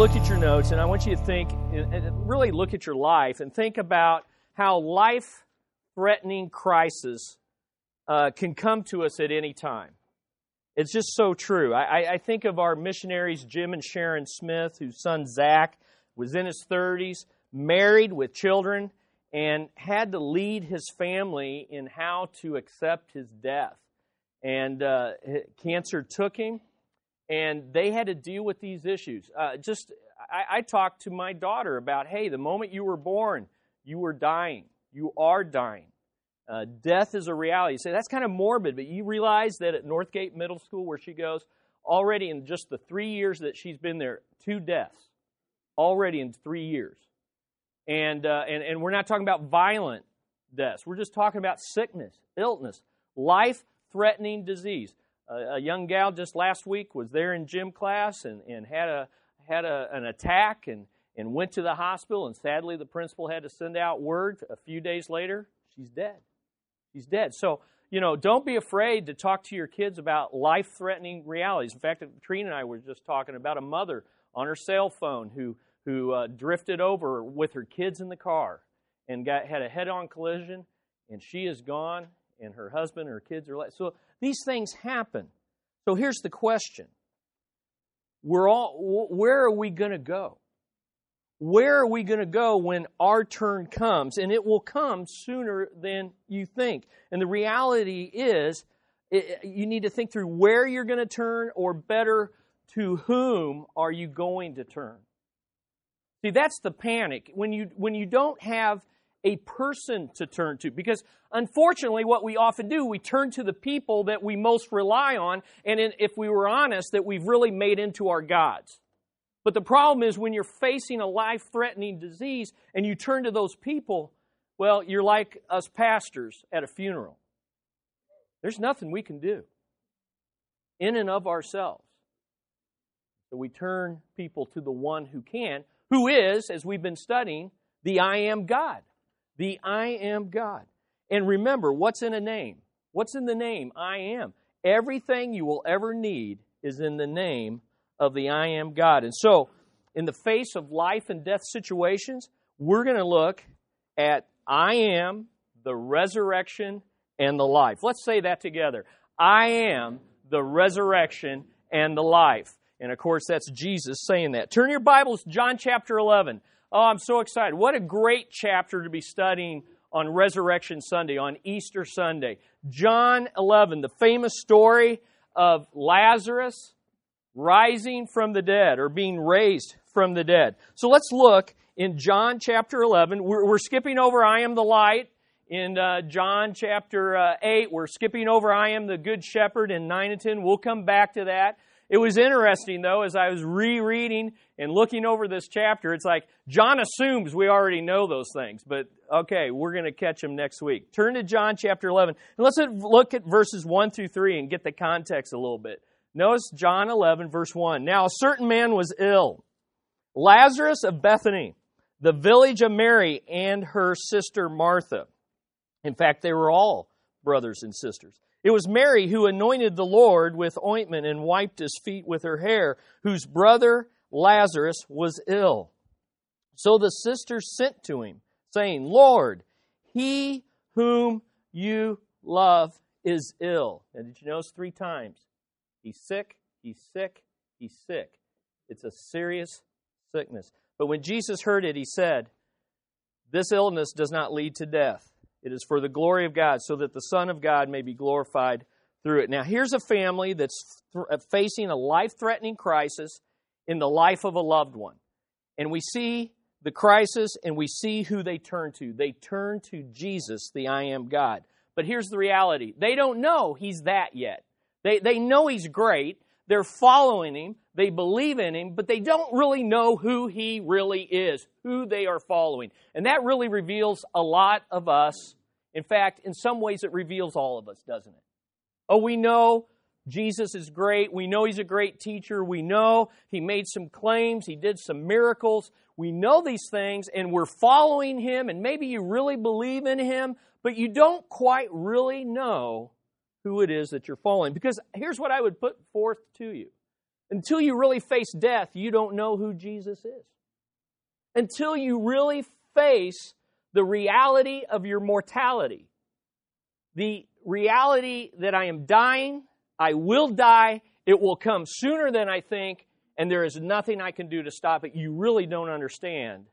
look at your notes and I want you to think, and really look at your life and think about how life threatening crisis uh, can come to us at any time. It's just so true. I, I, think of our missionaries, Jim and Sharon Smith, whose son Zach was in his 30s, married with children, and had to lead his family in how to accept his death. And uh, cancer took him, and they had to deal with these issues. Uh, just, I, I talked to my daughter about, hey, the moment you were born, you were dying. You are dying. Uh, death is a reality. You say that's kind of morbid, but you realize that at Northgate Middle School, where she goes, already in just the three years that she's been there, two deaths. Already in three years. And, uh, and, and we're not talking about violent deaths. We're just talking about sickness, illness, life threatening disease. A young gal just last week was there in gym class and, and had, a, had a, an attack and, and went to the hospital. And sadly, the principal had to send out word a few days later she's dead. She's dead. So, you know, don't be afraid to talk to your kids about life threatening realities. In fact, Trina and I were just talking about a mother on her cell phone who who uh, drifted over with her kids in the car and got had a head-on collision, and she is gone, and her husband and her kids are left. So these things happen. So here's the question: We're all where are we going to go? Where are we going to go when our turn comes? And it will come sooner than you think. And the reality is, it, you need to think through where you're going to turn, or better, to whom are you going to turn? See, that's the panic. When you, when you don't have a person to turn to. Because unfortunately, what we often do, we turn to the people that we most rely on, and if we were honest, that we've really made into our gods. But the problem is when you're facing a life threatening disease and you turn to those people, well, you're like us pastors at a funeral. There's nothing we can do in and of ourselves. So we turn people to the one who can, who is, as we've been studying, the I am God. The I am God. And remember, what's in a name? What's in the name? I am. Everything you will ever need is in the name of the I am God. And so, in the face of life and death situations, we're going to look at I am the resurrection and the life. Let's say that together. I am the resurrection and the life. And of course, that's Jesus saying that. Turn your Bibles, to John chapter 11. Oh, I'm so excited. What a great chapter to be studying on Resurrection Sunday, on Easter Sunday. John 11, the famous story of Lazarus rising from the dead or being raised from the dead. So let's look in John chapter 11. We're, we're skipping over I am the light. In uh, John chapter uh, 8, we're skipping over I am the good shepherd in 9 and 10. We'll come back to that. It was interesting, though, as I was rereading and looking over this chapter, it's like John assumes we already know those things, but okay, we're going to catch them next week. Turn to John chapter 11, and let's look at verses 1 through 3 and get the context a little bit. Notice John 11, verse 1. Now, a certain man was ill, Lazarus of Bethany, the village of Mary and her sister Martha. In fact, they were all brothers and sisters. It was Mary who anointed the Lord with ointment and wiped his feet with her hair, whose brother Lazarus was ill. So the sisters sent to him, saying, Lord, he whom you love is ill. And did you notice three times? He's sick, he's sick, he's sick. It's a serious sickness. But when Jesus heard it, he said, This illness does not lead to death. It is for the glory of God, so that the Son of God may be glorified through it. Now, here's a family that's th- uh, facing a life threatening crisis in the life of a loved one. And we see the crisis and we see who they turn to. They turn to Jesus, the I am God. But here's the reality they don't know He's that yet. They, they know He's great. They're following Him. They believe in Him, but they don't really know who He really is, who they are following. And that really reveals a lot of us. In fact, in some ways, it reveals all of us, doesn't it? Oh, we know Jesus is great. We know He's a great teacher. We know He made some claims. He did some miracles. We know these things and we're following Him, and maybe you really believe in Him, but you don't quite really know who it is that you're following. Because here's what I would put forth to you Until you really face death, you don't know who Jesus is. Until you really face the reality of your mortality, the reality that I am dying, I will die, it will come sooner than I think, and there is nothing I can do to stop it. You really don't understand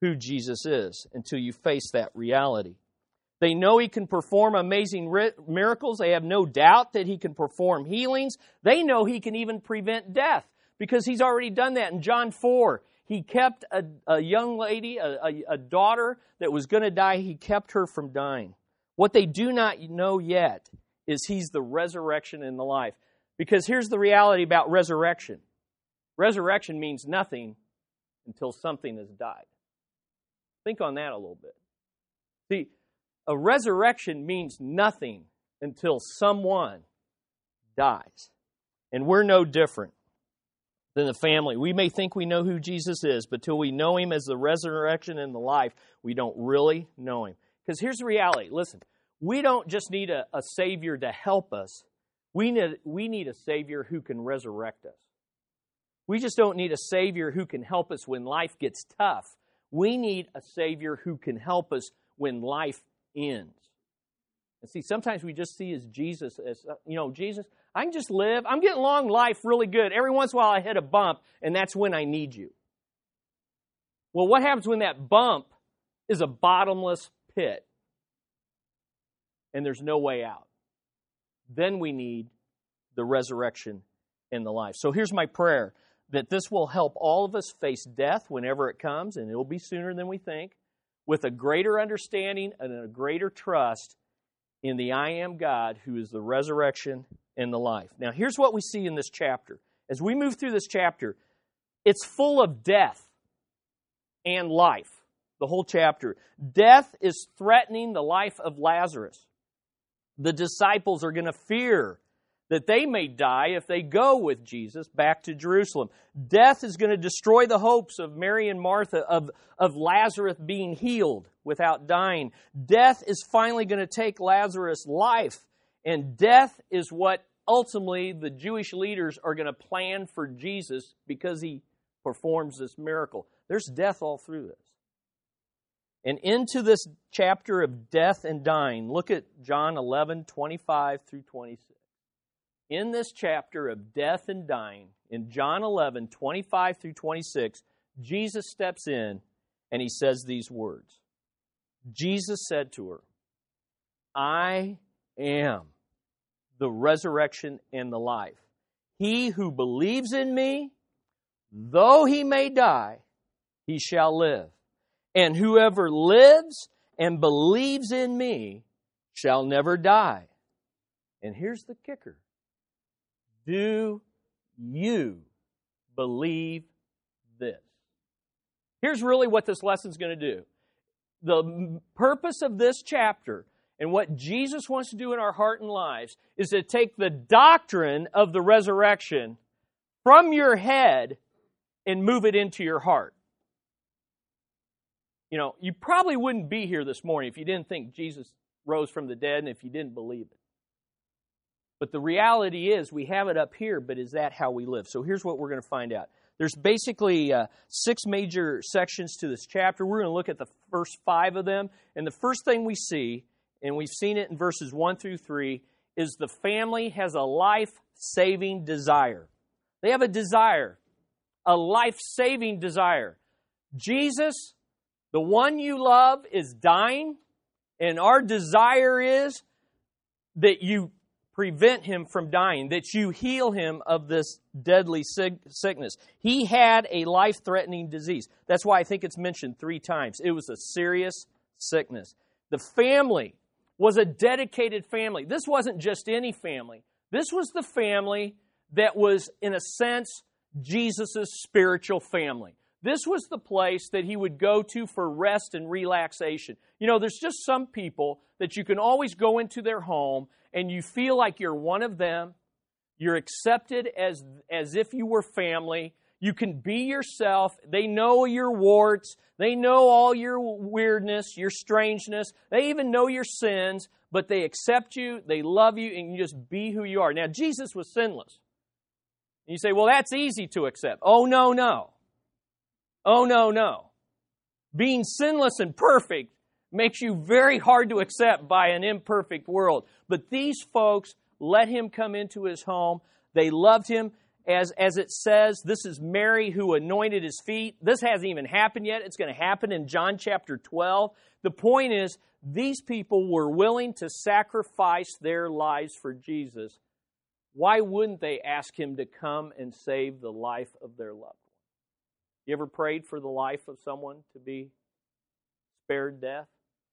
who Jesus is until you face that reality. They know he can perform amazing miracles. They have no doubt that he can perform healings. They know he can even prevent death because he's already done that in John 4. He kept a, a young lady, a, a, a daughter that was going to die, he kept her from dying. What they do not know yet is he's the resurrection and the life. Because here's the reality about resurrection resurrection means nothing until something has died. Think on that a little bit. See, a resurrection means nothing until someone dies. And we're no different than the family. We may think we know who Jesus is, but till we know him as the resurrection and the life, we don't really know him. Because here's the reality listen, we don't just need a, a Savior to help us, we need, we need a Savior who can resurrect us. We just don't need a Savior who can help us when life gets tough. We need a Savior who can help us when life ends. And see, sometimes we just see as Jesus as, uh, you know, Jesus, I can just live. I'm getting along life really good. Every once in a while I hit a bump, and that's when I need you. Well, what happens when that bump is a bottomless pit and there's no way out? Then we need the resurrection and the life. So here's my prayer that this will help all of us face death whenever it comes, and it'll be sooner than we think, with a greater understanding and a greater trust in the I am God who is the resurrection and the life. Now, here's what we see in this chapter. As we move through this chapter, it's full of death and life. The whole chapter. Death is threatening the life of Lazarus. The disciples are going to fear that they may die if they go with Jesus back to Jerusalem. Death is going to destroy the hopes of Mary and Martha of, of Lazarus being healed without dying. Death is finally going to take Lazarus' life, and death is what ultimately the Jewish leaders are going to plan for Jesus because he performs this miracle. There's death all through this. And into this chapter of death and dying, look at John 11, 25 through 26 in this chapter of death and dying, in John 11, 25 through 26, Jesus steps in and he says these words Jesus said to her, I am the resurrection and the life. He who believes in me, though he may die, he shall live. And whoever lives and believes in me shall never die. And here's the kicker do you believe this? Here's really what this lesson is going to do. The purpose of this chapter and what Jesus wants to do in our heart and lives is to take the doctrine of the resurrection from your head and move it into your heart. You know, you probably wouldn't be here this morning if you didn't think Jesus rose from the dead and if you didn't believe it. But the reality is, we have it up here, but is that how we live? So here's what we're going to find out. There's basically uh, six major sections to this chapter. We're going to look at the first five of them. And the first thing we see, and we've seen it in verses 1 through 3, is the family has a life saving desire. They have a desire, a life saving desire. Jesus, the one you love, is dying, and our desire is that you prevent him from dying, that you heal him of this deadly sickness. He had a life threatening disease. That's why I think it's mentioned three times. It was a serious sickness. The family was a dedicated family. This wasn't just any family, this was the family that was, in a sense, Jesus' spiritual family. This was the place that he would go to for rest and relaxation. You know, there's just some people that you can always go into their home and you feel like you're one of them, you're accepted as, as if you were family. You can be yourself. They know your warts. They know all your weirdness, your strangeness. They even know your sins, but they accept you, they love you, and you just be who you are. Now, Jesus was sinless. And You say, well, that's easy to accept. Oh, no, no. Oh, no, no. Being sinless and perfect makes you very hard to accept by an imperfect world. But these folks let him come into his home. They loved him. As, as it says, this is Mary who anointed his feet. This hasn't even happened yet. It's going to happen in John chapter 12. The point is, these people were willing to sacrifice their lives for Jesus. Why wouldn't they ask him to come and save the life of their loved one? You ever prayed for the life of someone to be spared death?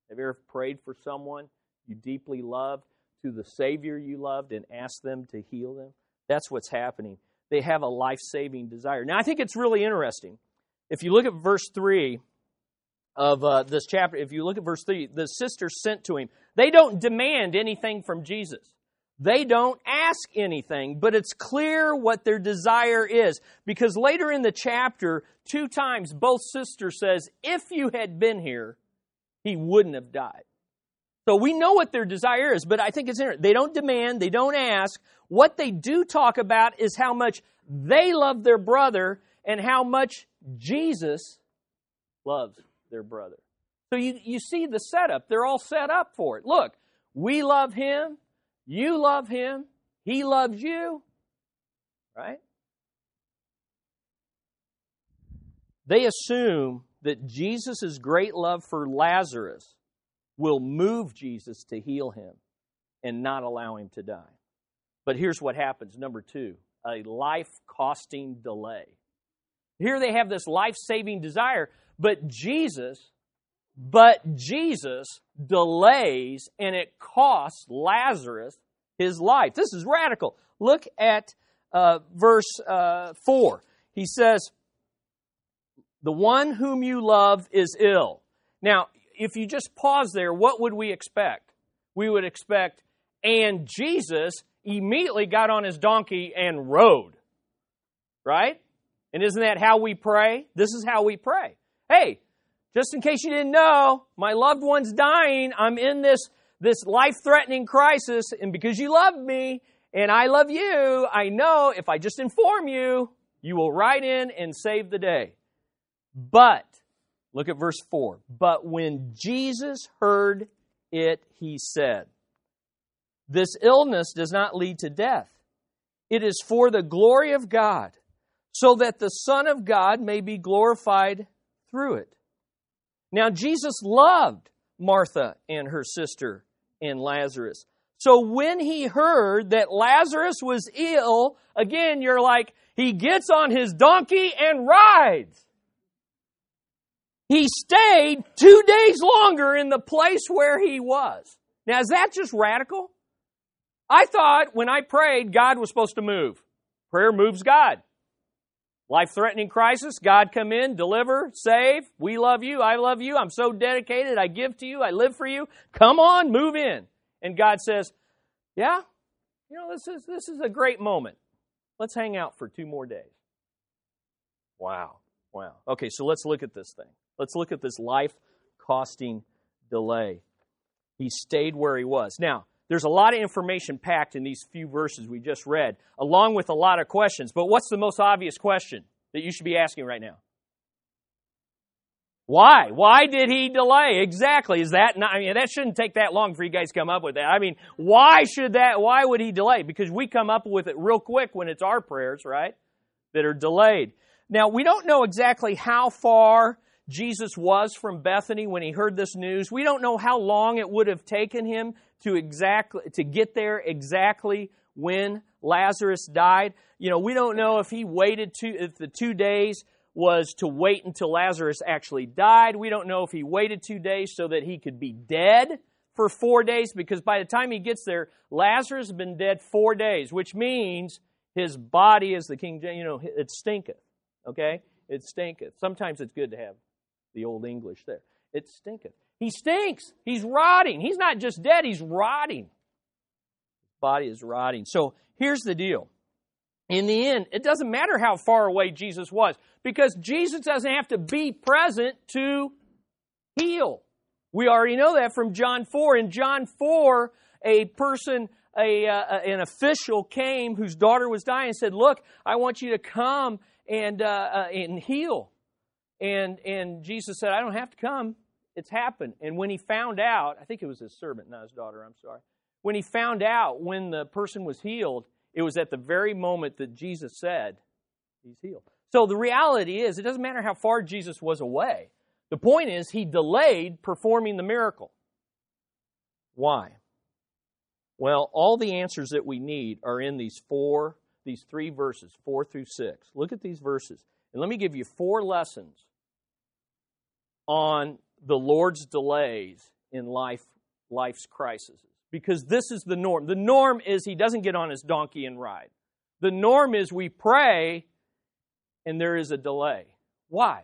Have you ever prayed for someone you deeply loved to the Savior you loved and asked them to heal them? That's what's happening. They have a life saving desire. Now, I think it's really interesting. If you look at verse 3 of uh, this chapter, if you look at verse 3, the sisters sent to him. They don't demand anything from Jesus. They don't ask anything, but it's clear what their desire is. Because later in the chapter, two times both sisters says, if you had been here, he wouldn't have died. So we know what their desire is, but I think it's interesting. They don't demand, they don't ask. What they do talk about is how much they love their brother and how much Jesus loves their brother. So you, you see the setup. They're all set up for it. Look, we love him. You love him. He loves you. Right? They assume that Jesus' great love for Lazarus will move Jesus to heal him and not allow him to die. But here's what happens number two a life costing delay. Here they have this life saving desire, but Jesus, but Jesus delays and it costs Lazarus his life. This is radical. Look at uh, verse uh, 4. He says, The one whom you love is ill. Now, if you just pause there, what would we expect? We would expect, and Jesus immediately got on his donkey and rode. Right? And isn't that how we pray? This is how we pray. Hey, just in case you didn't know, my loved one's dying. I'm in this, this life threatening crisis, and because you love me and I love you, I know if I just inform you, you will ride in and save the day. But, look at verse 4. But when Jesus heard it, he said, This illness does not lead to death, it is for the glory of God, so that the Son of God may be glorified through it. Now, Jesus loved Martha and her sister and Lazarus. So when he heard that Lazarus was ill, again, you're like, he gets on his donkey and rides. He stayed two days longer in the place where he was. Now, is that just radical? I thought when I prayed, God was supposed to move. Prayer moves God. Life threatening crisis, God come in, deliver, save. We love you. I love you. I'm so dedicated. I give to you. I live for you. Come on, move in. And God says, Yeah, you know, this is, this is a great moment. Let's hang out for two more days. Wow. Wow. Okay, so let's look at this thing. Let's look at this life costing delay. He stayed where he was. Now, there's a lot of information packed in these few verses we just read, along with a lot of questions. But what's the most obvious question that you should be asking right now? Why? Why did he delay? Exactly. Is that not, I mean, that shouldn't take that long for you guys to come up with that. I mean, why should that, why would he delay? Because we come up with it real quick when it's our prayers, right? That are delayed. Now, we don't know exactly how far Jesus was from Bethany when he heard this news. We don't know how long it would have taken him to exactly to get there exactly when Lazarus died. You know, we don't know if he waited two if the 2 days was to wait until Lazarus actually died. We don't know if he waited 2 days so that he could be dead for 4 days because by the time he gets there Lazarus has been dead 4 days, which means his body is the king, you know, it stinketh. Okay? It stinketh. Sometimes it's good to have the old English there. It stinketh. He stinks. He's rotting. He's not just dead, he's rotting. His body is rotting. So here's the deal. In the end, it doesn't matter how far away Jesus was because Jesus doesn't have to be present to heal. We already know that from John 4. In John 4, a person a, uh, an official came whose daughter was dying and said, Look, I want you to come and, uh, uh, and heal. And, and Jesus said, I don't have to come. It's happened. And when he found out, I think it was his servant, not his daughter, I'm sorry. When he found out when the person was healed, it was at the very moment that Jesus said, He's healed. So the reality is, it doesn't matter how far Jesus was away. The point is, he delayed performing the miracle. Why? Well, all the answers that we need are in these four, these three verses, four through six. Look at these verses. And let me give you four lessons on the Lord's delays in life, life's crises. Because this is the norm. The norm is he doesn't get on his donkey and ride. The norm is we pray and there is a delay. Why?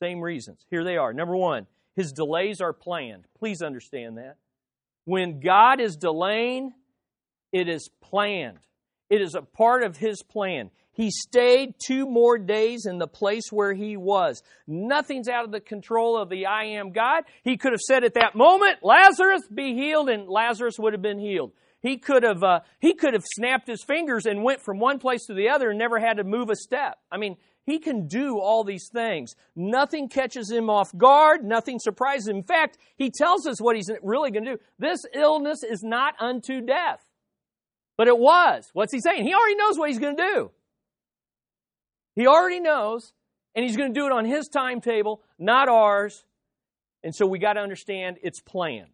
Same reasons. Here they are. Number one, his delays are planned. Please understand that. When God is delaying, it is planned. It is a part of his plan. He stayed two more days in the place where he was. Nothing's out of the control of the I am God. He could have said at that moment, Lazarus, be healed, and Lazarus would have been healed. He could have, uh, he could have snapped his fingers and went from one place to the other and never had to move a step. I mean, he can do all these things. Nothing catches him off guard. Nothing surprises him. In fact, he tells us what he's really going to do. This illness is not unto death. But it was. What's he saying? He already knows what he's going to do. He already knows, and he's going to do it on his timetable, not ours. And so we got to understand it's planned.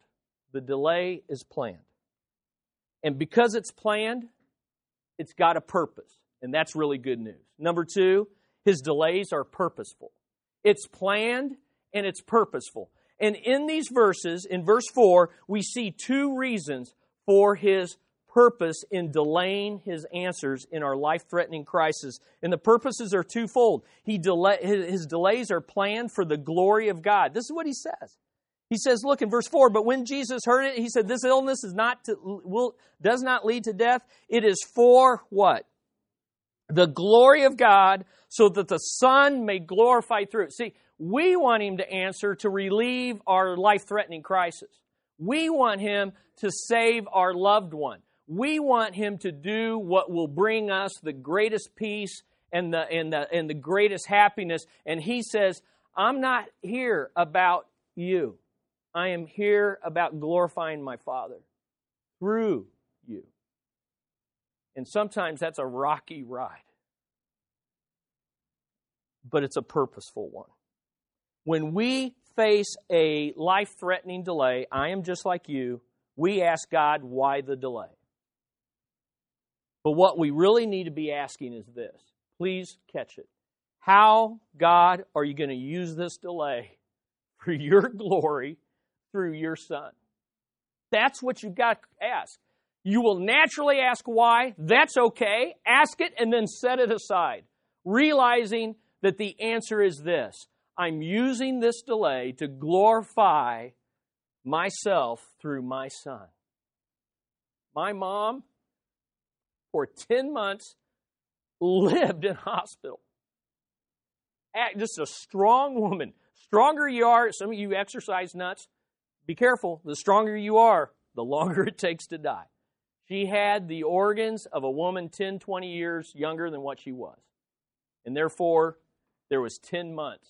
The delay is planned. And because it's planned, it's got a purpose. And that's really good news. Number two, his delays are purposeful. It's planned and it's purposeful. And in these verses, in verse 4, we see two reasons for his purpose in delaying his answers in our life threatening crisis. And the purposes are twofold. He delay, his delays are planned for the glory of God. This is what he says. He says, look in verse 4, but when Jesus heard it, he said, This illness is not to, will, does not lead to death. It is for what? The glory of God, so that the Son may glorify through it. See, we want him to answer to relieve our life threatening crisis. We want him to save our loved one. We want him to do what will bring us the greatest peace and the, and the, and the greatest happiness. And he says, I'm not here about you. I am here about glorifying my Father through you. And sometimes that's a rocky ride, but it's a purposeful one. When we face a life threatening delay, I am just like you, we ask God, why the delay? But what we really need to be asking is this. Please catch it. How, God, are you going to use this delay for your glory through your Son? That's what you've got to ask. You will naturally ask why. That's okay. Ask it and then set it aside, realizing that the answer is this I'm using this delay to glorify myself through my Son. My mom for 10 months lived in hospital. Just a strong woman. Stronger you are, some of you exercise nuts, be careful. The stronger you are, the longer it takes to die. She had the organs of a woman 10, 20 years younger than what she was. And therefore, there was 10 months.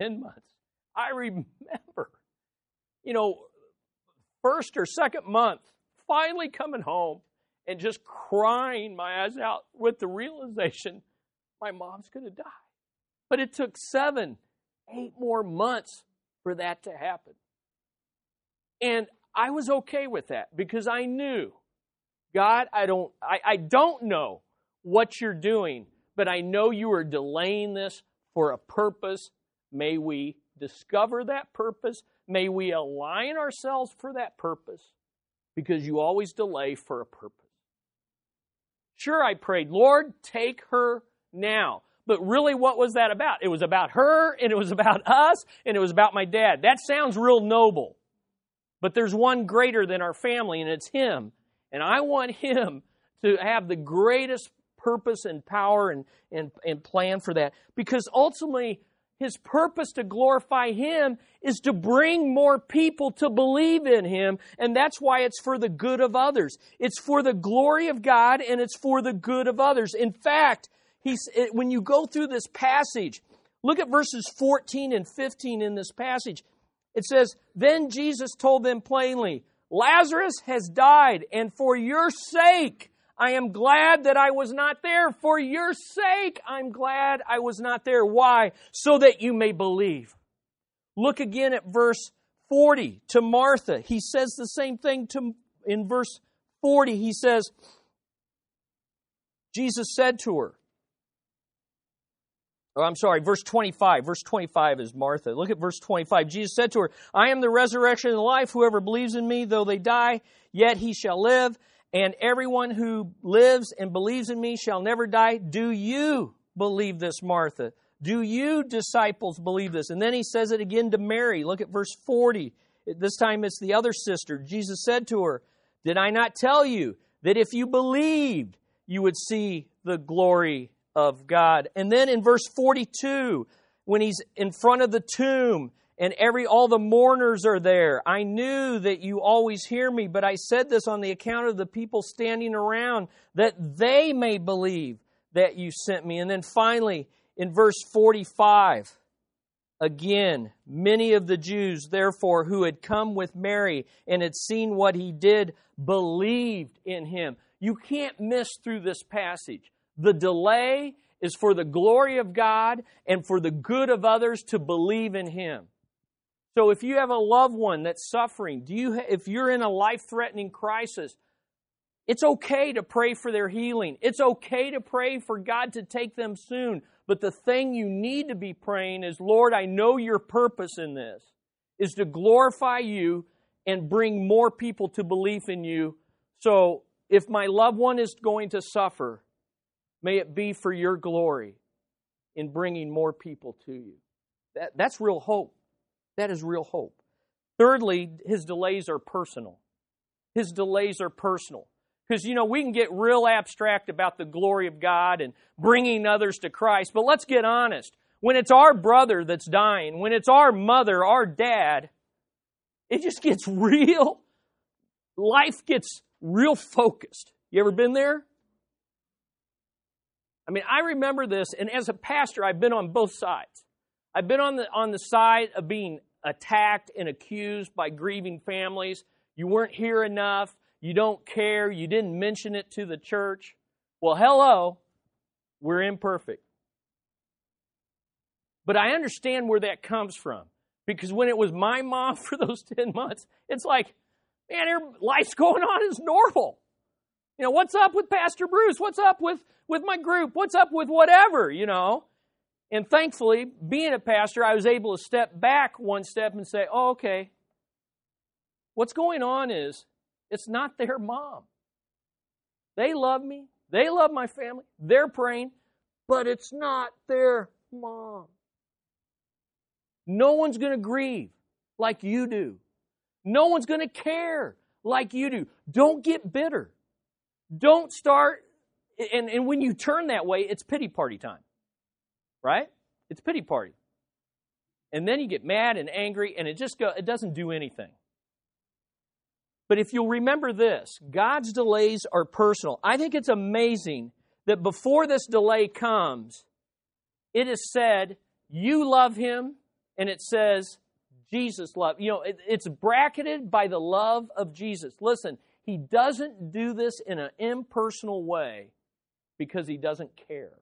10 months. I remember, you know, first or second month, finally coming home and just crying my eyes out with the realization my mom's going to die. But it took seven, eight more months for that to happen. And I was okay with that because I knew, God, I don't, I, I don't know what you're doing, but I know you are delaying this for a purpose. May we discover that purpose. May we align ourselves for that purpose because you always delay for a purpose. Sure, I prayed, Lord, take her now. But really, what was that about? It was about her, and it was about us, and it was about my dad. That sounds real noble. But there's one greater than our family, and it's Him. And I want Him to have the greatest purpose and power and, and, and plan for that. Because ultimately, his purpose to glorify him is to bring more people to believe in him, and that's why it's for the good of others. It's for the glory of God and it's for the good of others. In fact, he's, when you go through this passage, look at verses 14 and 15 in this passage. It says, Then Jesus told them plainly, Lazarus has died, and for your sake, I am glad that I was not there. For your sake, I'm glad I was not there. Why? So that you may believe. Look again at verse 40 to Martha. He says the same thing to, in verse 40. He says, Jesus said to her, Oh, I'm sorry, verse 25. Verse 25 is Martha. Look at verse 25. Jesus said to her, I am the resurrection and the life. Whoever believes in me, though they die, yet he shall live and everyone who lives and believes in me shall never die. Do you believe this, Martha? Do you, disciples, believe this? And then he says it again to Mary. Look at verse 40. This time it's the other sister. Jesus said to her, Did I not tell you that if you believed, you would see the glory of God? And then in verse 42, when he's in front of the tomb, and every all the mourners are there. I knew that you always hear me, but I said this on the account of the people standing around that they may believe that you sent me. And then finally, in verse 45, again, many of the Jews, therefore, who had come with Mary and had seen what he did, believed in him. You can't miss through this passage. The delay is for the glory of God and for the good of others to believe in him. So if you have a loved one that's suffering, do you if you're in a life-threatening crisis, it's okay to pray for their healing. It's okay to pray for God to take them soon. But the thing you need to be praying is, Lord, I know your purpose in this is to glorify you and bring more people to belief in you. So if my loved one is going to suffer, may it be for your glory in bringing more people to you. That, that's real hope. That is real hope. Thirdly, his delays are personal. His delays are personal. Because, you know, we can get real abstract about the glory of God and bringing others to Christ, but let's get honest. When it's our brother that's dying, when it's our mother, our dad, it just gets real. Life gets real focused. You ever been there? I mean, I remember this, and as a pastor, I've been on both sides. I've been on the, on the side of being attacked and accused by grieving families. You weren't here enough. You don't care. You didn't mention it to the church. Well, hello. We're imperfect. But I understand where that comes from. Because when it was my mom for those 10 months, it's like, man, life's going on as normal. You know, what's up with Pastor Bruce? What's up with, with my group? What's up with whatever, you know? And thankfully, being a pastor, I was able to step back one step and say, oh, okay, what's going on is it's not their mom. They love me, they love my family, they're praying, but it's not their mom. No one's going to grieve like you do. No one's going to care like you do. Don't get bitter. Don't start, and, and when you turn that way, it's pity party time right? It's pity party. And then you get mad and angry, and it just go, it doesn't do anything. But if you'll remember this, God's delays are personal. I think it's amazing that before this delay comes, it is said, You love him, and it says, Jesus love. You know, it, it's bracketed by the love of Jesus. Listen, he doesn't do this in an impersonal way because he doesn't care.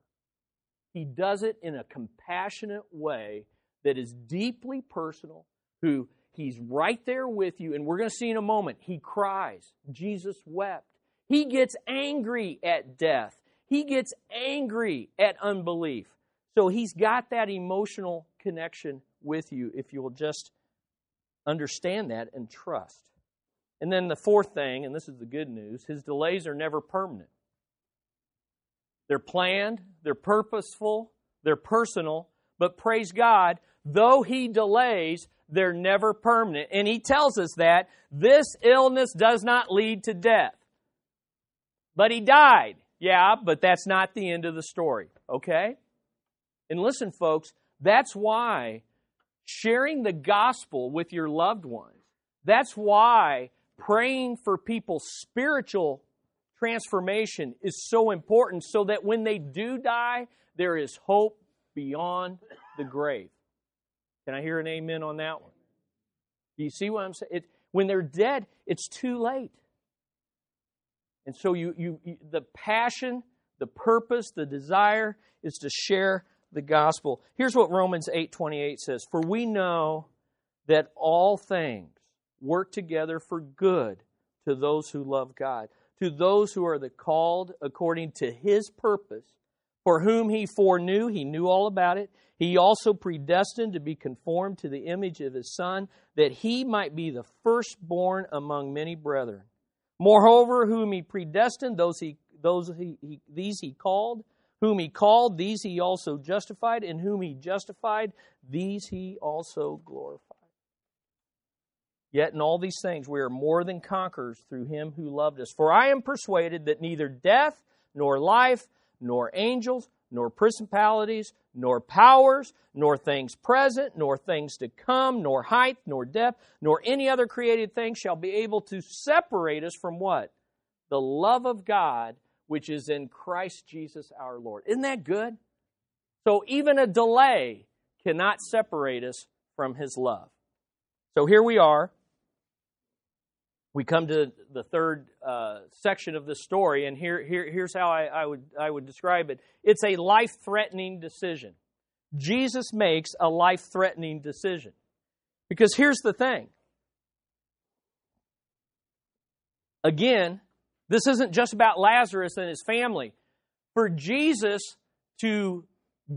He does it in a compassionate way that is deeply personal, who he's right there with you. And we're going to see in a moment, he cries. Jesus wept. He gets angry at death. He gets angry at unbelief. So he's got that emotional connection with you if you'll just understand that and trust. And then the fourth thing, and this is the good news, his delays are never permanent. They're planned, they're purposeful, they're personal, but praise God, though He delays, they're never permanent. And He tells us that this illness does not lead to death. But He died. Yeah, but that's not the end of the story, okay? And listen, folks, That's why sharing the gospel with your loved ones, that's why praying for people's spiritual transformation is so important so that when they do die, there is hope beyond the grave. Can I hear an amen on that one? Do you see what I'm saying? It, when they're dead, it's too late. And so you, you, you, the passion, the purpose, the desire is to share the gospel. Here's what Romans 8:28 says, "For we know that all things work together for good to those who love God, to those who are the called according to his purpose, for whom he foreknew, he knew all about it. He also predestined to be conformed to the image of his son, that he might be the firstborn among many brethren. Moreover, whom he predestined, those he those he, he, these he called, whom he called, these he also justified, and whom he justified, these he also glorified. Yet in all these things we are more than conquerors through him who loved us. For I am persuaded that neither death, nor life, nor angels, nor principalities, nor powers, nor things present, nor things to come, nor height, nor depth, nor any other created thing shall be able to separate us from what? The love of God which is in Christ Jesus our Lord. Isn't that good? So even a delay cannot separate us from his love. So here we are. We come to the third uh, section of the story, and here, here, here's how I, I, would, I would describe it it's a life threatening decision. Jesus makes a life threatening decision. Because here's the thing. Again, this isn't just about Lazarus and his family. For Jesus to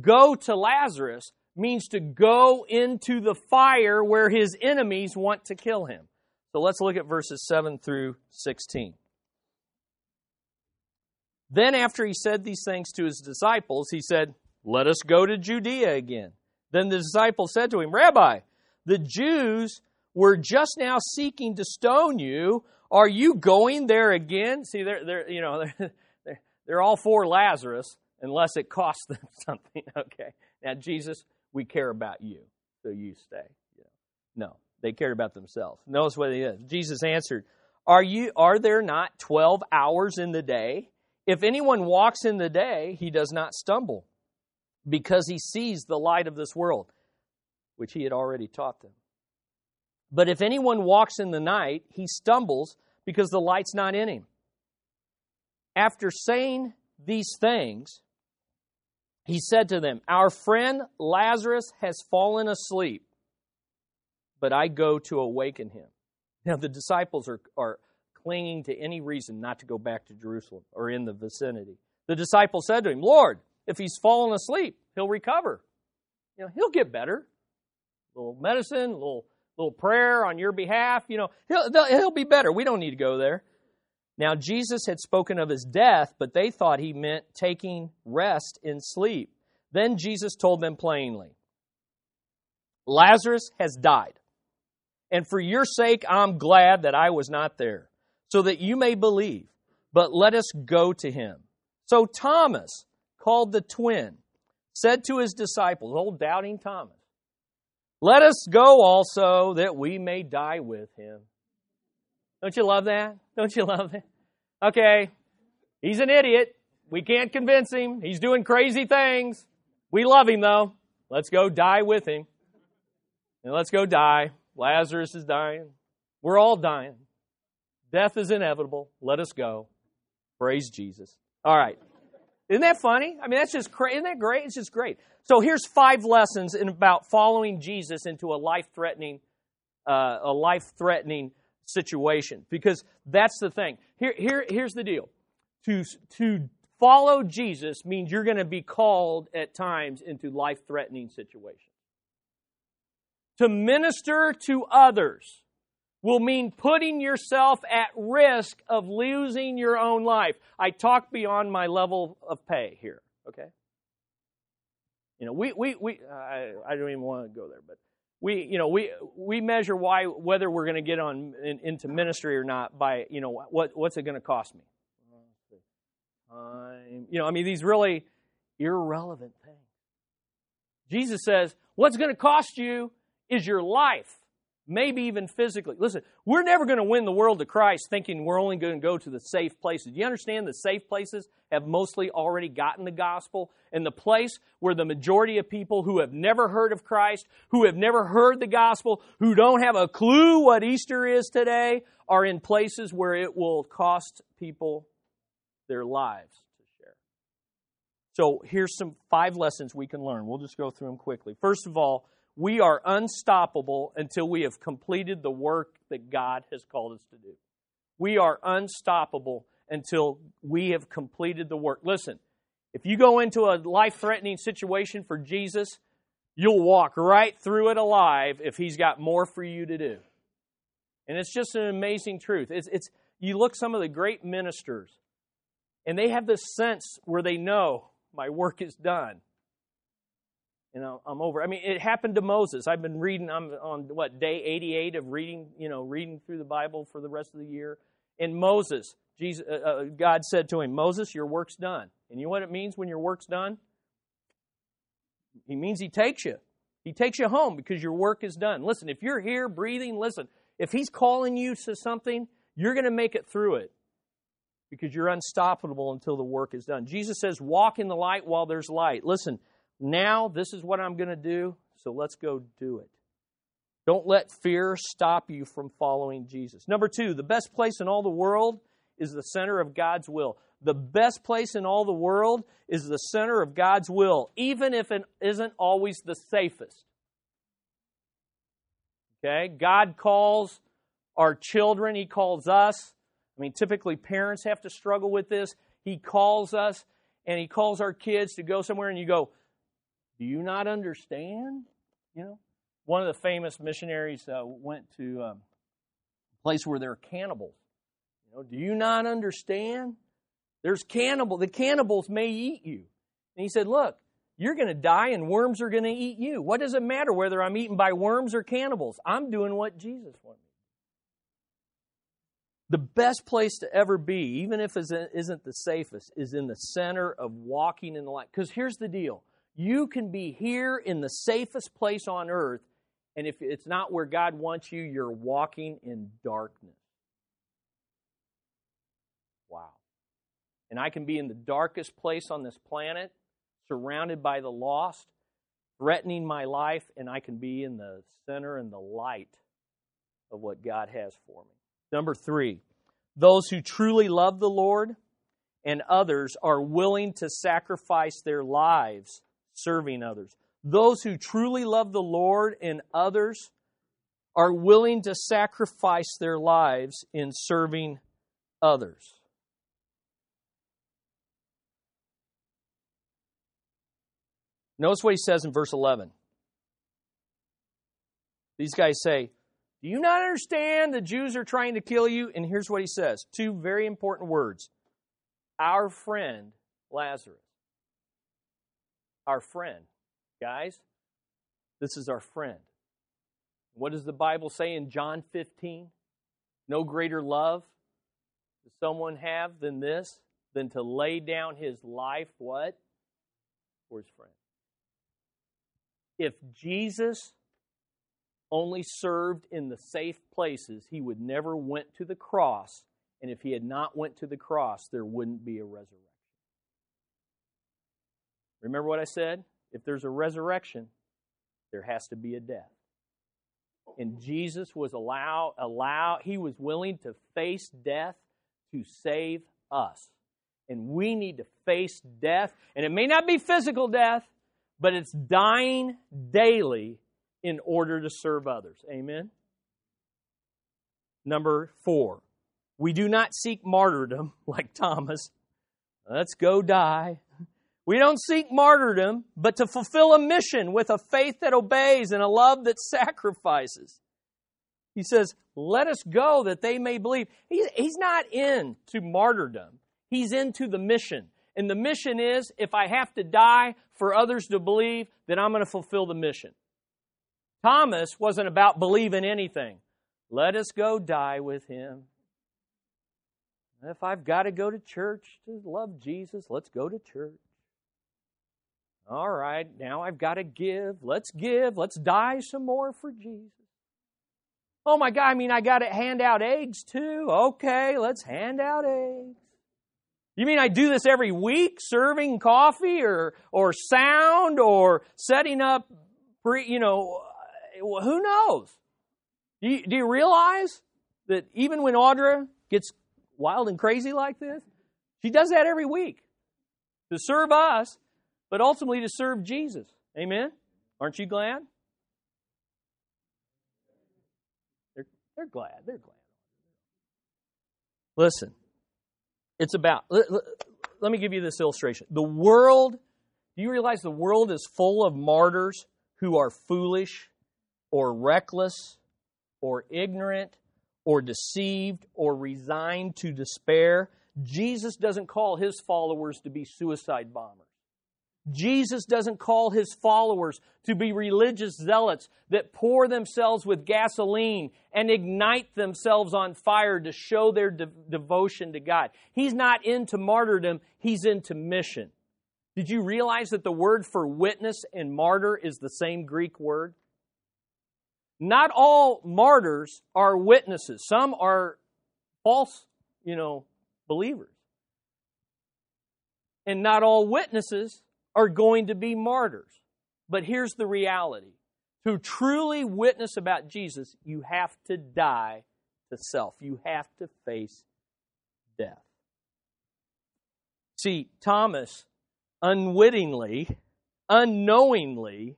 go to Lazarus means to go into the fire where his enemies want to kill him. So let's look at verses 7 through 16. Then, after he said these things to his disciples, he said, Let us go to Judea again. Then the disciples said to him, Rabbi, the Jews were just now seeking to stone you. Are you going there again? See, they're, they're you know, they're, they're, all for Lazarus unless it costs them something. Okay. Now, Jesus, we care about you, so you stay. Yeah. No, they cared about themselves. Notice what is. Jesus answered, Are you are there not twelve hours in the day? If anyone walks in the day, he does not stumble, because he sees the light of this world, which he had already taught them. But if anyone walks in the night, he stumbles because the light's not in him. After saying these things, he said to them, Our friend Lazarus has fallen asleep, but I go to awaken him. Now, the disciples are, are clinging to any reason not to go back to Jerusalem or in the vicinity. The disciples said to him, Lord, if he's fallen asleep, he'll recover. You know, he'll get better. A little medicine, a little little prayer on your behalf. You know, he'll, he'll be better. We don't need to go there. Now, Jesus had spoken of his death, but they thought he meant taking rest in sleep. Then Jesus told them plainly Lazarus has died. And for your sake, I'm glad that I was not there, so that you may believe. But let us go to him. So Thomas, called the twin, said to his disciples, old doubting Thomas, let us go also that we may die with him. Don't you love that? Don't you love it? Okay, he's an idiot. We can't convince him. He's doing crazy things. We love him though. Let's go die with him. And let's go die. Lazarus is dying. We're all dying. Death is inevitable. Let us go. Praise Jesus. All right. Isn't that funny? I mean, that's just crazy. Isn't that great? It's just great. So here's five lessons in about following Jesus into a life-threatening, uh, a life-threatening situation. Because that's the thing. Here, here, here's the deal. To, to follow Jesus means you're going to be called at times into life-threatening situations. To minister to others will mean putting yourself at risk of losing your own life. I talk beyond my level of pay here, okay? You know, we, we, we I, I don't even want to go there, but we, you know, we, we measure why, whether we're going to get on in, into ministry or not by, you know, what, what's it going to cost me? Time. You know, I mean, these really irrelevant things. Jesus says, what's going to cost you is your life maybe even physically. Listen, we're never going to win the world to Christ thinking we're only going to go to the safe places. Do you understand the safe places have mostly already gotten the gospel? And the place where the majority of people who have never heard of Christ, who have never heard the gospel, who don't have a clue what Easter is today, are in places where it will cost people their lives to share. So here's some five lessons we can learn. We'll just go through them quickly. First of all, we are unstoppable until we have completed the work that God has called us to do. We are unstoppable until we have completed the work. Listen, if you go into a life threatening situation for Jesus, you'll walk right through it alive if He's got more for you to do. And it's just an amazing truth. It's, it's you look some of the great ministers, and they have this sense where they know my work is done I'm over. I mean, it happened to Moses. I've been reading. I'm on what day 88 of reading. You know, reading through the Bible for the rest of the year. And Moses, Jesus, uh, uh, God said to him, "Moses, your work's done." And you know what it means when your work's done? He means He takes you. He takes you home because your work is done. Listen, if you're here breathing, listen. If He's calling you to something, you're going to make it through it because you're unstoppable until the work is done. Jesus says, "Walk in the light while there's light." Listen now this is what I'm going to do, so let's go do it. Don't let fear stop you from following Jesus. Number two, the best place in all the world is the center of God's will. The best place in all the world is the center of God's will, even if it isn't always the safest. Okay? God calls our children, He calls us. I mean, typically parents have to struggle with this. He calls us and He calls our kids to go somewhere, and you go, do you not understand? You know, one of the famous missionaries uh, went to um, a place where there are cannibals. You know, do you not understand? There's cannibal. The cannibals may eat you. And he said, look, you're going to die and worms are going to eat you. What does it matter whether I'm eaten by worms or cannibals? I'm doing what Jesus wanted. The best place to ever be, even if it isn't the safest, is in the center of walking in the light. Because here's the deal you can be here in the safest place on earth, and if it's not where God wants you, you're walking in darkness. Wow. And I can be in the darkest place on this planet, surrounded by the lost, threatening my life, and I can be in the center and the light of what God has for me. Number three, those who truly love the Lord and others are willing to sacrifice their lives serving others. Those who truly love the Lord and others are willing to sacrifice their lives in serving others. Notice what he says in verse 11. These guys say, Do you not understand the Jews are trying to kill you? And here's what he says two very important words Our friend Lazarus our friend. Guys, this is our friend. What does the Bible say in John 15? No greater love does someone have than this, than to lay down his life, what? For his friend. If Jesus only served in the safe places, he would never went to the cross, and if he had not went to the cross, there wouldn't be a resurrection. Remember what I said? If there's a resurrection, there has to be a death. And Jesus was allow allow he was willing to face death to save us. And we need to face death, and it may not be physical death, but it's dying daily in order to serve others. Amen. Number 4. We do not seek martyrdom like Thomas. Let's go die. We don't seek martyrdom, but to fulfill a mission with a faith that obeys and a love that sacrifices. He says, Let us go that they may believe. he's not into martyrdom, he's into the mission. And the mission is if I have to die for others to believe, then I'm going to fulfill the mission. Thomas wasn't about believing anything. Let us go die with him. If I've got to go to church to love Jesus, let's go to church. All right, now I've got to give. Let's give. Let's die some more for Jesus. Oh my God, I mean, I got to hand out eggs too. Okay, let's hand out eggs. You mean I do this every week, serving coffee or, or sound or setting up, pre, you know, uh, who knows? Do you, do you realize that even when Audra gets wild and crazy like this, she does that every week to serve us, but ultimately to serve Jesus. Amen? Aren't you glad? They're, they're glad. They're glad. Listen, it's about, let, let, let me give you this illustration. The world, do you realize the world is full of martyrs who are foolish or reckless or ignorant or deceived or resigned to despair? Jesus doesn't call his followers to be suicide bombers. Jesus doesn't call his followers to be religious zealots that pour themselves with gasoline and ignite themselves on fire to show their de- devotion to God. He's not into martyrdom, he's into mission. Did you realize that the word for witness and martyr is the same Greek word? Not all martyrs are witnesses. Some are false, you know, believers. And not all witnesses are going to be martyrs. But here's the reality to truly witness about Jesus, you have to die to self, you have to face death. See, Thomas unwittingly, unknowingly,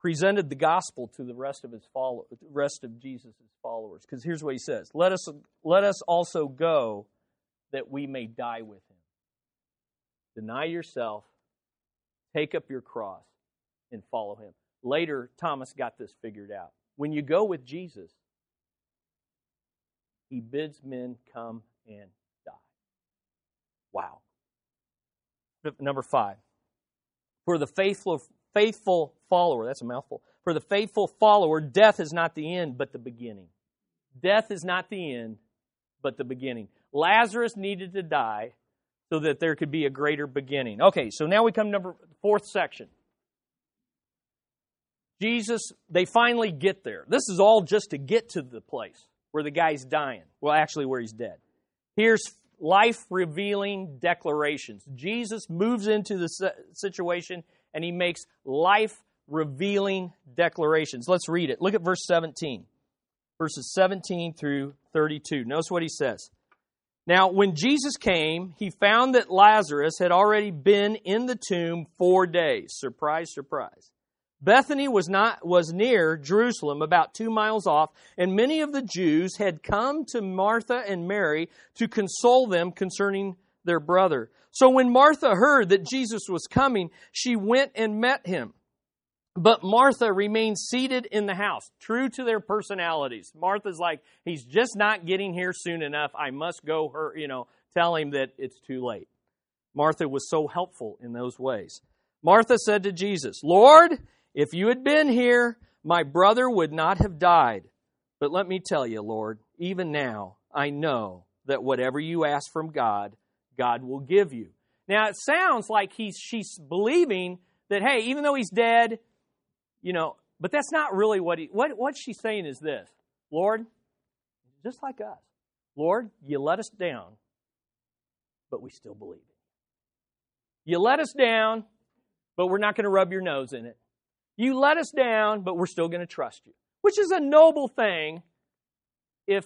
presented the gospel to the rest of his follow, rest of Jesus' followers. Because here's what he says: Let us let us also go that we may die with him. Deny yourself, take up your cross, and follow him. Later, Thomas got this figured out. When you go with Jesus, he bids men come and die. Wow. Number five. For the faithful, faithful follower, that's a mouthful. For the faithful follower, death is not the end, but the beginning. Death is not the end, but the beginning. Lazarus needed to die so that there could be a greater beginning. Okay, so now we come to number fourth section. Jesus, they finally get there. This is all just to get to the place where the guy's dying. Well, actually, where he's dead. Here's life revealing declarations. Jesus moves into the situation and he makes life revealing declarations. Let's read it. Look at verse 17, verses 17 through 32. Notice what he says. Now, when Jesus came, he found that Lazarus had already been in the tomb four days. Surprise, surprise. Bethany was not was near Jerusalem, about two miles off, and many of the Jews had come to Martha and Mary to console them concerning their brother. So when Martha heard that Jesus was coming, she went and met him. But Martha remained seated in the house, true to their personalities. Martha's like, he's just not getting here soon enough. I must go her, you know, tell him that it's too late. Martha was so helpful in those ways. Martha said to Jesus, Lord, if you had been here, my brother would not have died. But let me tell you, Lord, even now I know that whatever you ask from God, God will give you. Now it sounds like he's she's believing that hey, even though he's dead, you know, but that's not really what he, what, what she's saying is this Lord, just like us, Lord, you let us down, but we still believe it. You let us down, but we're not going to rub your nose in it. You let us down, but we're still going to trust you, which is a noble thing if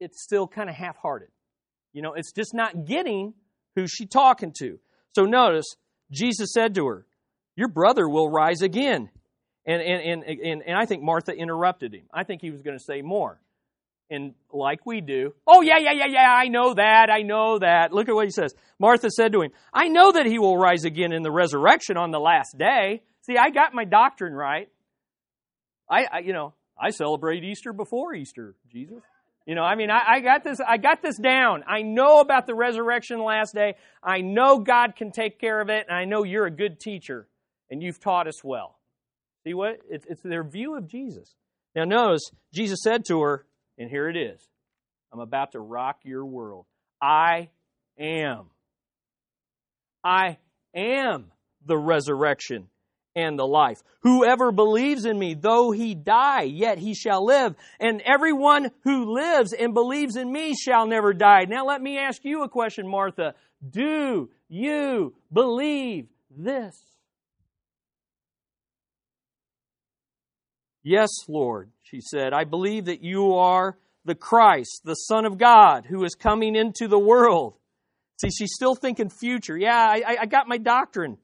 it's still kind of half hearted. You know, it's just not getting who she's talking to. So notice, Jesus said to her, Your brother will rise again. And, and, and, and, and I think Martha interrupted him. I think he was going to say more. And like we do, oh, yeah, yeah, yeah, yeah, I know that, I know that. Look at what he says. Martha said to him, I know that he will rise again in the resurrection on the last day. See, I got my doctrine right. I, I you know, I celebrate Easter before Easter, Jesus. You know, I mean, I, I, got this, I got this down. I know about the resurrection last day. I know God can take care of it, and I know you're a good teacher, and you've taught us well. See what? It's, it's their view of Jesus. Now, notice, Jesus said to her, and here it is I'm about to rock your world. I am. I am the resurrection and the life. Whoever believes in me, though he die, yet he shall live. And everyone who lives and believes in me shall never die. Now let me ask you a question, Martha. Do you believe this? Yes, Lord, she said. I believe that you are the Christ, the Son of God, who is coming into the world. See, she's still thinking future. Yeah, I, I got my doctrine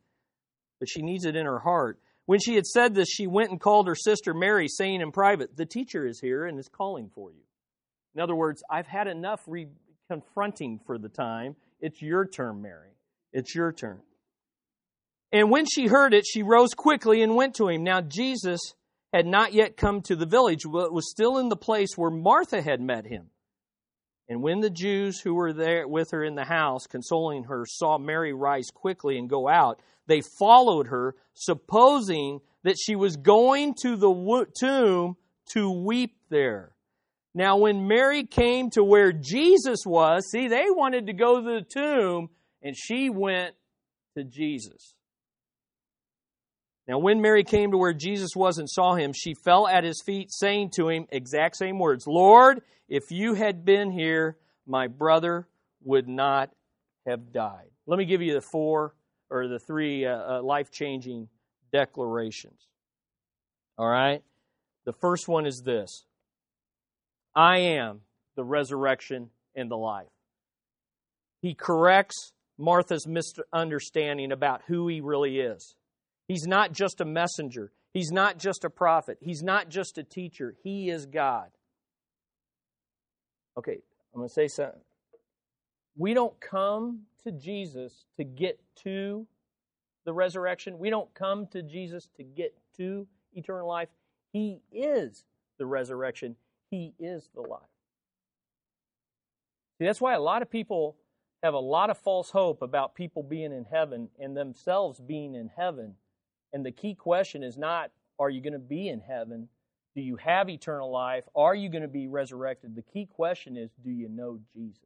but she needs it in her heart. When she had said this, she went and called her sister Mary, saying in private, The teacher is here and is calling for you. In other words, I've had enough re- confronting for the time. It's your turn, Mary. It's your turn. And when she heard it, she rose quickly and went to him. Now, Jesus had not yet come to the village, but was still in the place where Martha had met him. And when the Jews who were there with her in the house, consoling her, saw Mary rise quickly and go out, they followed her, supposing that she was going to the tomb to weep there. Now, when Mary came to where Jesus was, see, they wanted to go to the tomb, and she went to Jesus. Now, when Mary came to where Jesus was and saw him, she fell at his feet, saying to him, exact same words Lord, if you had been here, my brother would not have died. Let me give you the four or the three uh, uh, life changing declarations. All right? The first one is this I am the resurrection and the life. He corrects Martha's misunderstanding about who he really is. He's not just a messenger, he's not just a prophet, he's not just a teacher, he is God. Okay, I'm going to say something. We don't come to Jesus to get to the resurrection. We don't come to Jesus to get to eternal life. He is the resurrection, He is the life. See, that's why a lot of people have a lot of false hope about people being in heaven and themselves being in heaven. And the key question is not, are you going to be in heaven? Do you have eternal life? Are you going to be resurrected? The key question is, do you know Jesus?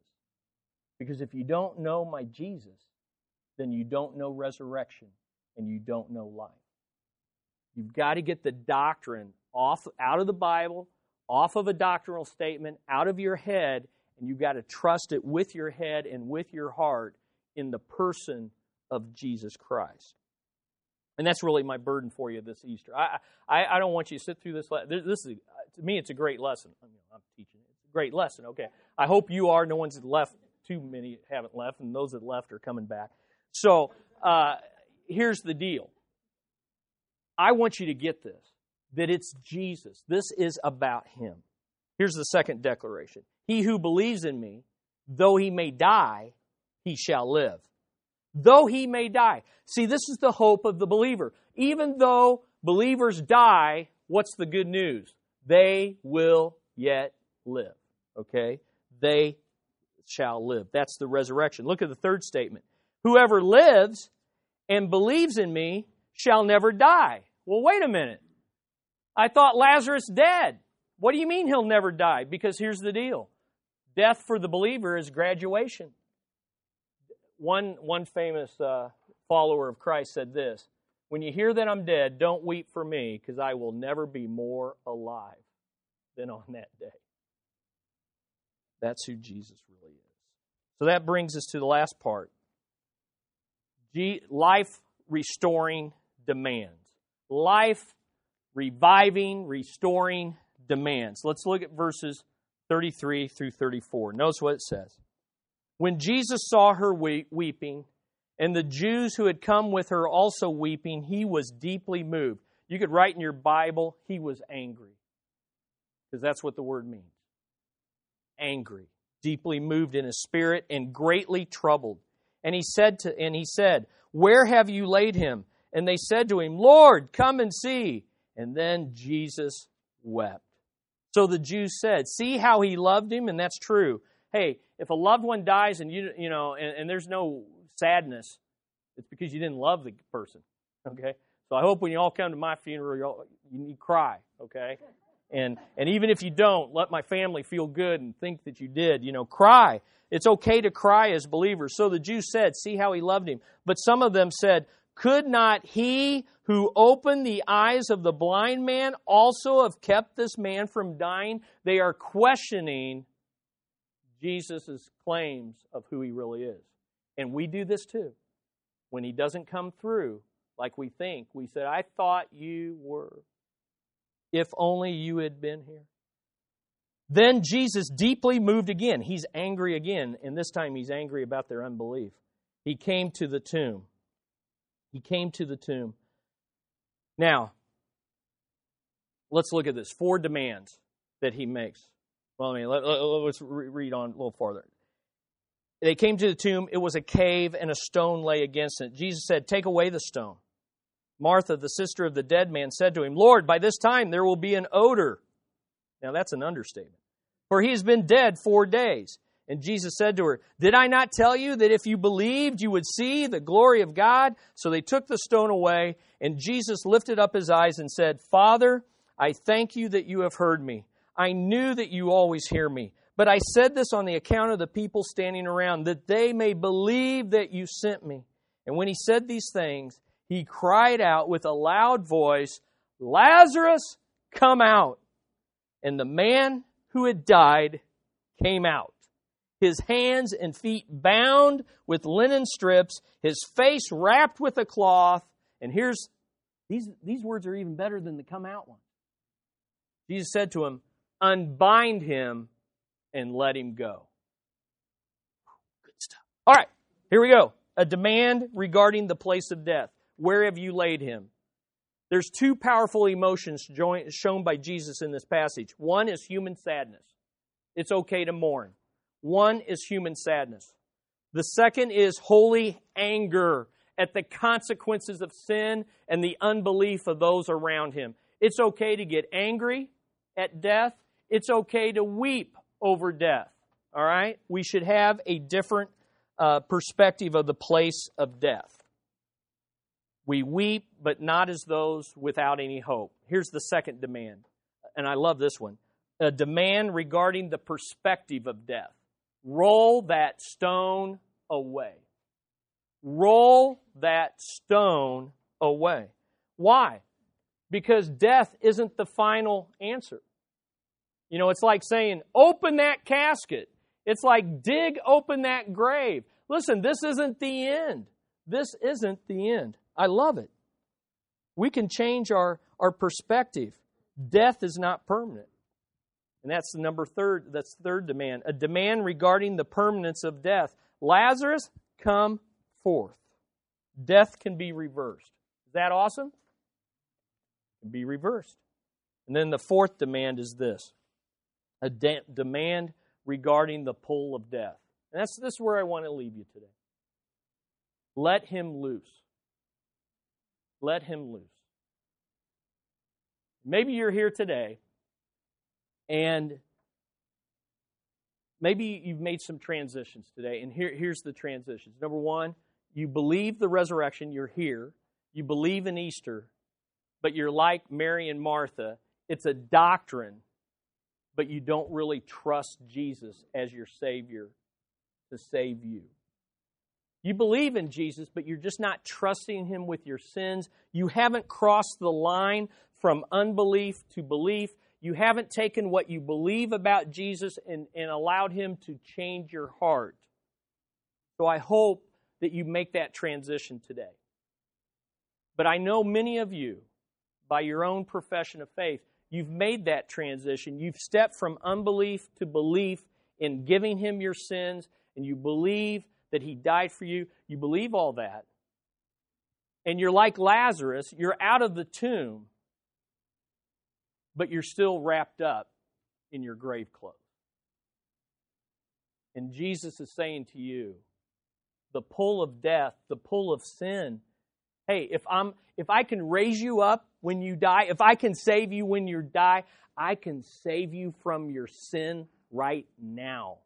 Because if you don't know my Jesus, then you don't know resurrection and you don't know life. You've got to get the doctrine off out of the Bible, off of a doctrinal statement, out of your head, and you've got to trust it with your head and with your heart in the person of Jesus Christ. And that's really my burden for you this Easter. I, I, I don't want you to sit through this. This is to me, it's a great lesson. I I'm teaching it. It's a great lesson. Okay, I hope you are. No one's left too many haven't left, and those that left are coming back. So uh, here's the deal. I want you to get this that it's Jesus. This is about Him. Here's the second declaration He who believes in me, though he may die, he shall live. Though he may die. See, this is the hope of the believer. Even though believers die, what's the good news? They will yet live. Okay? They shall live. That's the resurrection. Look at the third statement. Whoever lives and believes in me shall never die. Well, wait a minute. I thought Lazarus dead. What do you mean he'll never die? Because here's the deal. Death for the believer is graduation. One, one famous uh, follower of Christ said this When you hear that I'm dead, don't weep for me, because I will never be more alive than on that day. That's who Jesus really is. So that brings us to the last part life restoring demands. Life reviving, restoring demands. Let's look at verses 33 through 34. Notice what it says. When Jesus saw her weeping, and the Jews who had come with her also weeping, he was deeply moved. You could write in your Bible, he was angry. Because that's what the word means. Angry deeply moved in his spirit and greatly troubled. And he said to and he said, "Where have you laid him?" And they said to him, "Lord, come and see." And then Jesus wept. So the Jews said, "See how he loved him?" And that's true. Hey, if a loved one dies and you you know and, and there's no sadness, it's because you didn't love the person. Okay? So I hope when you all come to my funeral, you, you cry. Okay? And, and even if you don't, let my family feel good and think that you did. You know, cry It's okay to cry as believers. So the Jews said, See how he loved him. But some of them said, Could not he who opened the eyes of the blind man also have kept this man from dying? They are questioning Jesus' claims of who he really is. And we do this too. When he doesn't come through like we think, we say, I thought you were. If only you had been here. Then Jesus deeply moved again. He's angry again, and this time he's angry about their unbelief. He came to the tomb. He came to the tomb. Now, let's look at this. Four demands that he makes. Well, I mean, let, us read on a little farther. They came to the tomb. It was a cave, and a stone lay against it. Jesus said, Take away the stone. Martha, the sister of the dead man, said to him, Lord, by this time there will be an odor. Now, that's an understatement for he has been dead four days. And Jesus said to her, Did I not tell you that if you believed, you would see the glory of God? So they took the stone away, and Jesus lifted up his eyes and said, Father, I thank you that you have heard me. I knew that you always hear me. But I said this on the account of the people standing around, that they may believe that you sent me. And when he said these things, he cried out with a loud voice, Lazarus, come out. And the man who had died came out, his hands and feet bound with linen strips, his face wrapped with a cloth. And here's these, these words are even better than the come out one. Jesus said to him, Unbind him and let him go. Good stuff. All right, here we go. A demand regarding the place of death. Where have you laid him? There's two powerful emotions shown by Jesus in this passage. One is human sadness. It's okay to mourn. One is human sadness. The second is holy anger at the consequences of sin and the unbelief of those around him. It's okay to get angry at death. It's okay to weep over death. All right? We should have a different uh, perspective of the place of death. We weep, but not as those without any hope. Here's the second demand, and I love this one a demand regarding the perspective of death. Roll that stone away. Roll that stone away. Why? Because death isn't the final answer. You know, it's like saying, open that casket. It's like dig open that grave. Listen, this isn't the end. This isn't the end. I love it. We can change our, our perspective. Death is not permanent. And that's the number third, that's third demand. A demand regarding the permanence of death. Lazarus, come forth. Death can be reversed. Is that awesome? Be reversed. And then the fourth demand is this a de- demand regarding the pull of death. And that's this is where I want to leave you today. Let him loose. Let him loose. Maybe you're here today and maybe you've made some transitions today. And here, here's the transitions. Number one, you believe the resurrection, you're here. You believe in Easter, but you're like Mary and Martha. It's a doctrine, but you don't really trust Jesus as your Savior to save you. You believe in Jesus, but you're just not trusting Him with your sins. You haven't crossed the line from unbelief to belief. You haven't taken what you believe about Jesus and, and allowed Him to change your heart. So I hope that you make that transition today. But I know many of you, by your own profession of faith, you've made that transition. You've stepped from unbelief to belief in giving Him your sins, and you believe that he died for you. You believe all that. And you're like Lazarus, you're out of the tomb, but you're still wrapped up in your grave clothes. And Jesus is saying to you, the pull of death, the pull of sin. Hey, if I'm if I can raise you up when you die, if I can save you when you die, I can save you from your sin right now.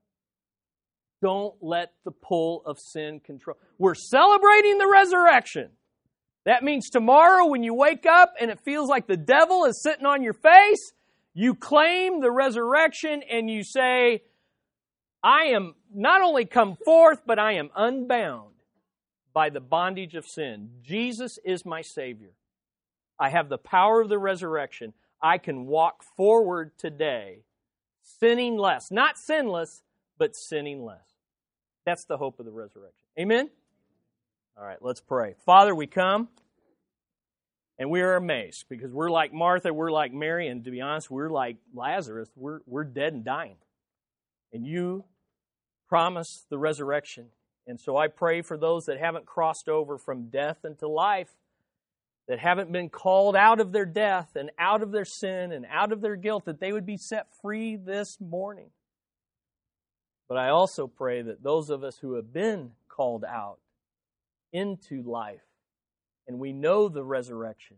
Don't let the pull of sin control. We're celebrating the resurrection. That means tomorrow when you wake up and it feels like the devil is sitting on your face, you claim the resurrection and you say, I am not only come forth, but I am unbound by the bondage of sin. Jesus is my Savior. I have the power of the resurrection. I can walk forward today sinning less. Not sinless, but sinning less. That's the hope of the resurrection. Amen? All right, let's pray. Father, we come and we are amazed because we're like Martha, we're like Mary, and to be honest, we're like Lazarus. We're, we're dead and dying. And you promise the resurrection. And so I pray for those that haven't crossed over from death into life, that haven't been called out of their death and out of their sin and out of their guilt, that they would be set free this morning. But I also pray that those of us who have been called out into life and we know the resurrection,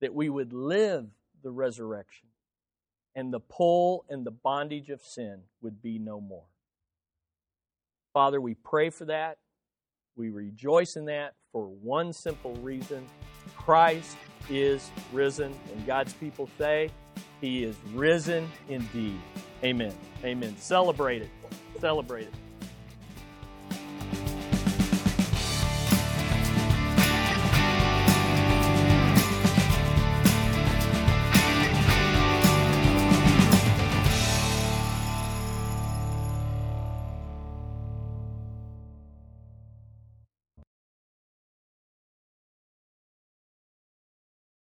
that we would live the resurrection and the pull and the bondage of sin would be no more. Father, we pray for that. We rejoice in that for one simple reason Christ is risen. And God's people say, He is risen indeed. Amen. Amen. Celebrate it. Celebrate it.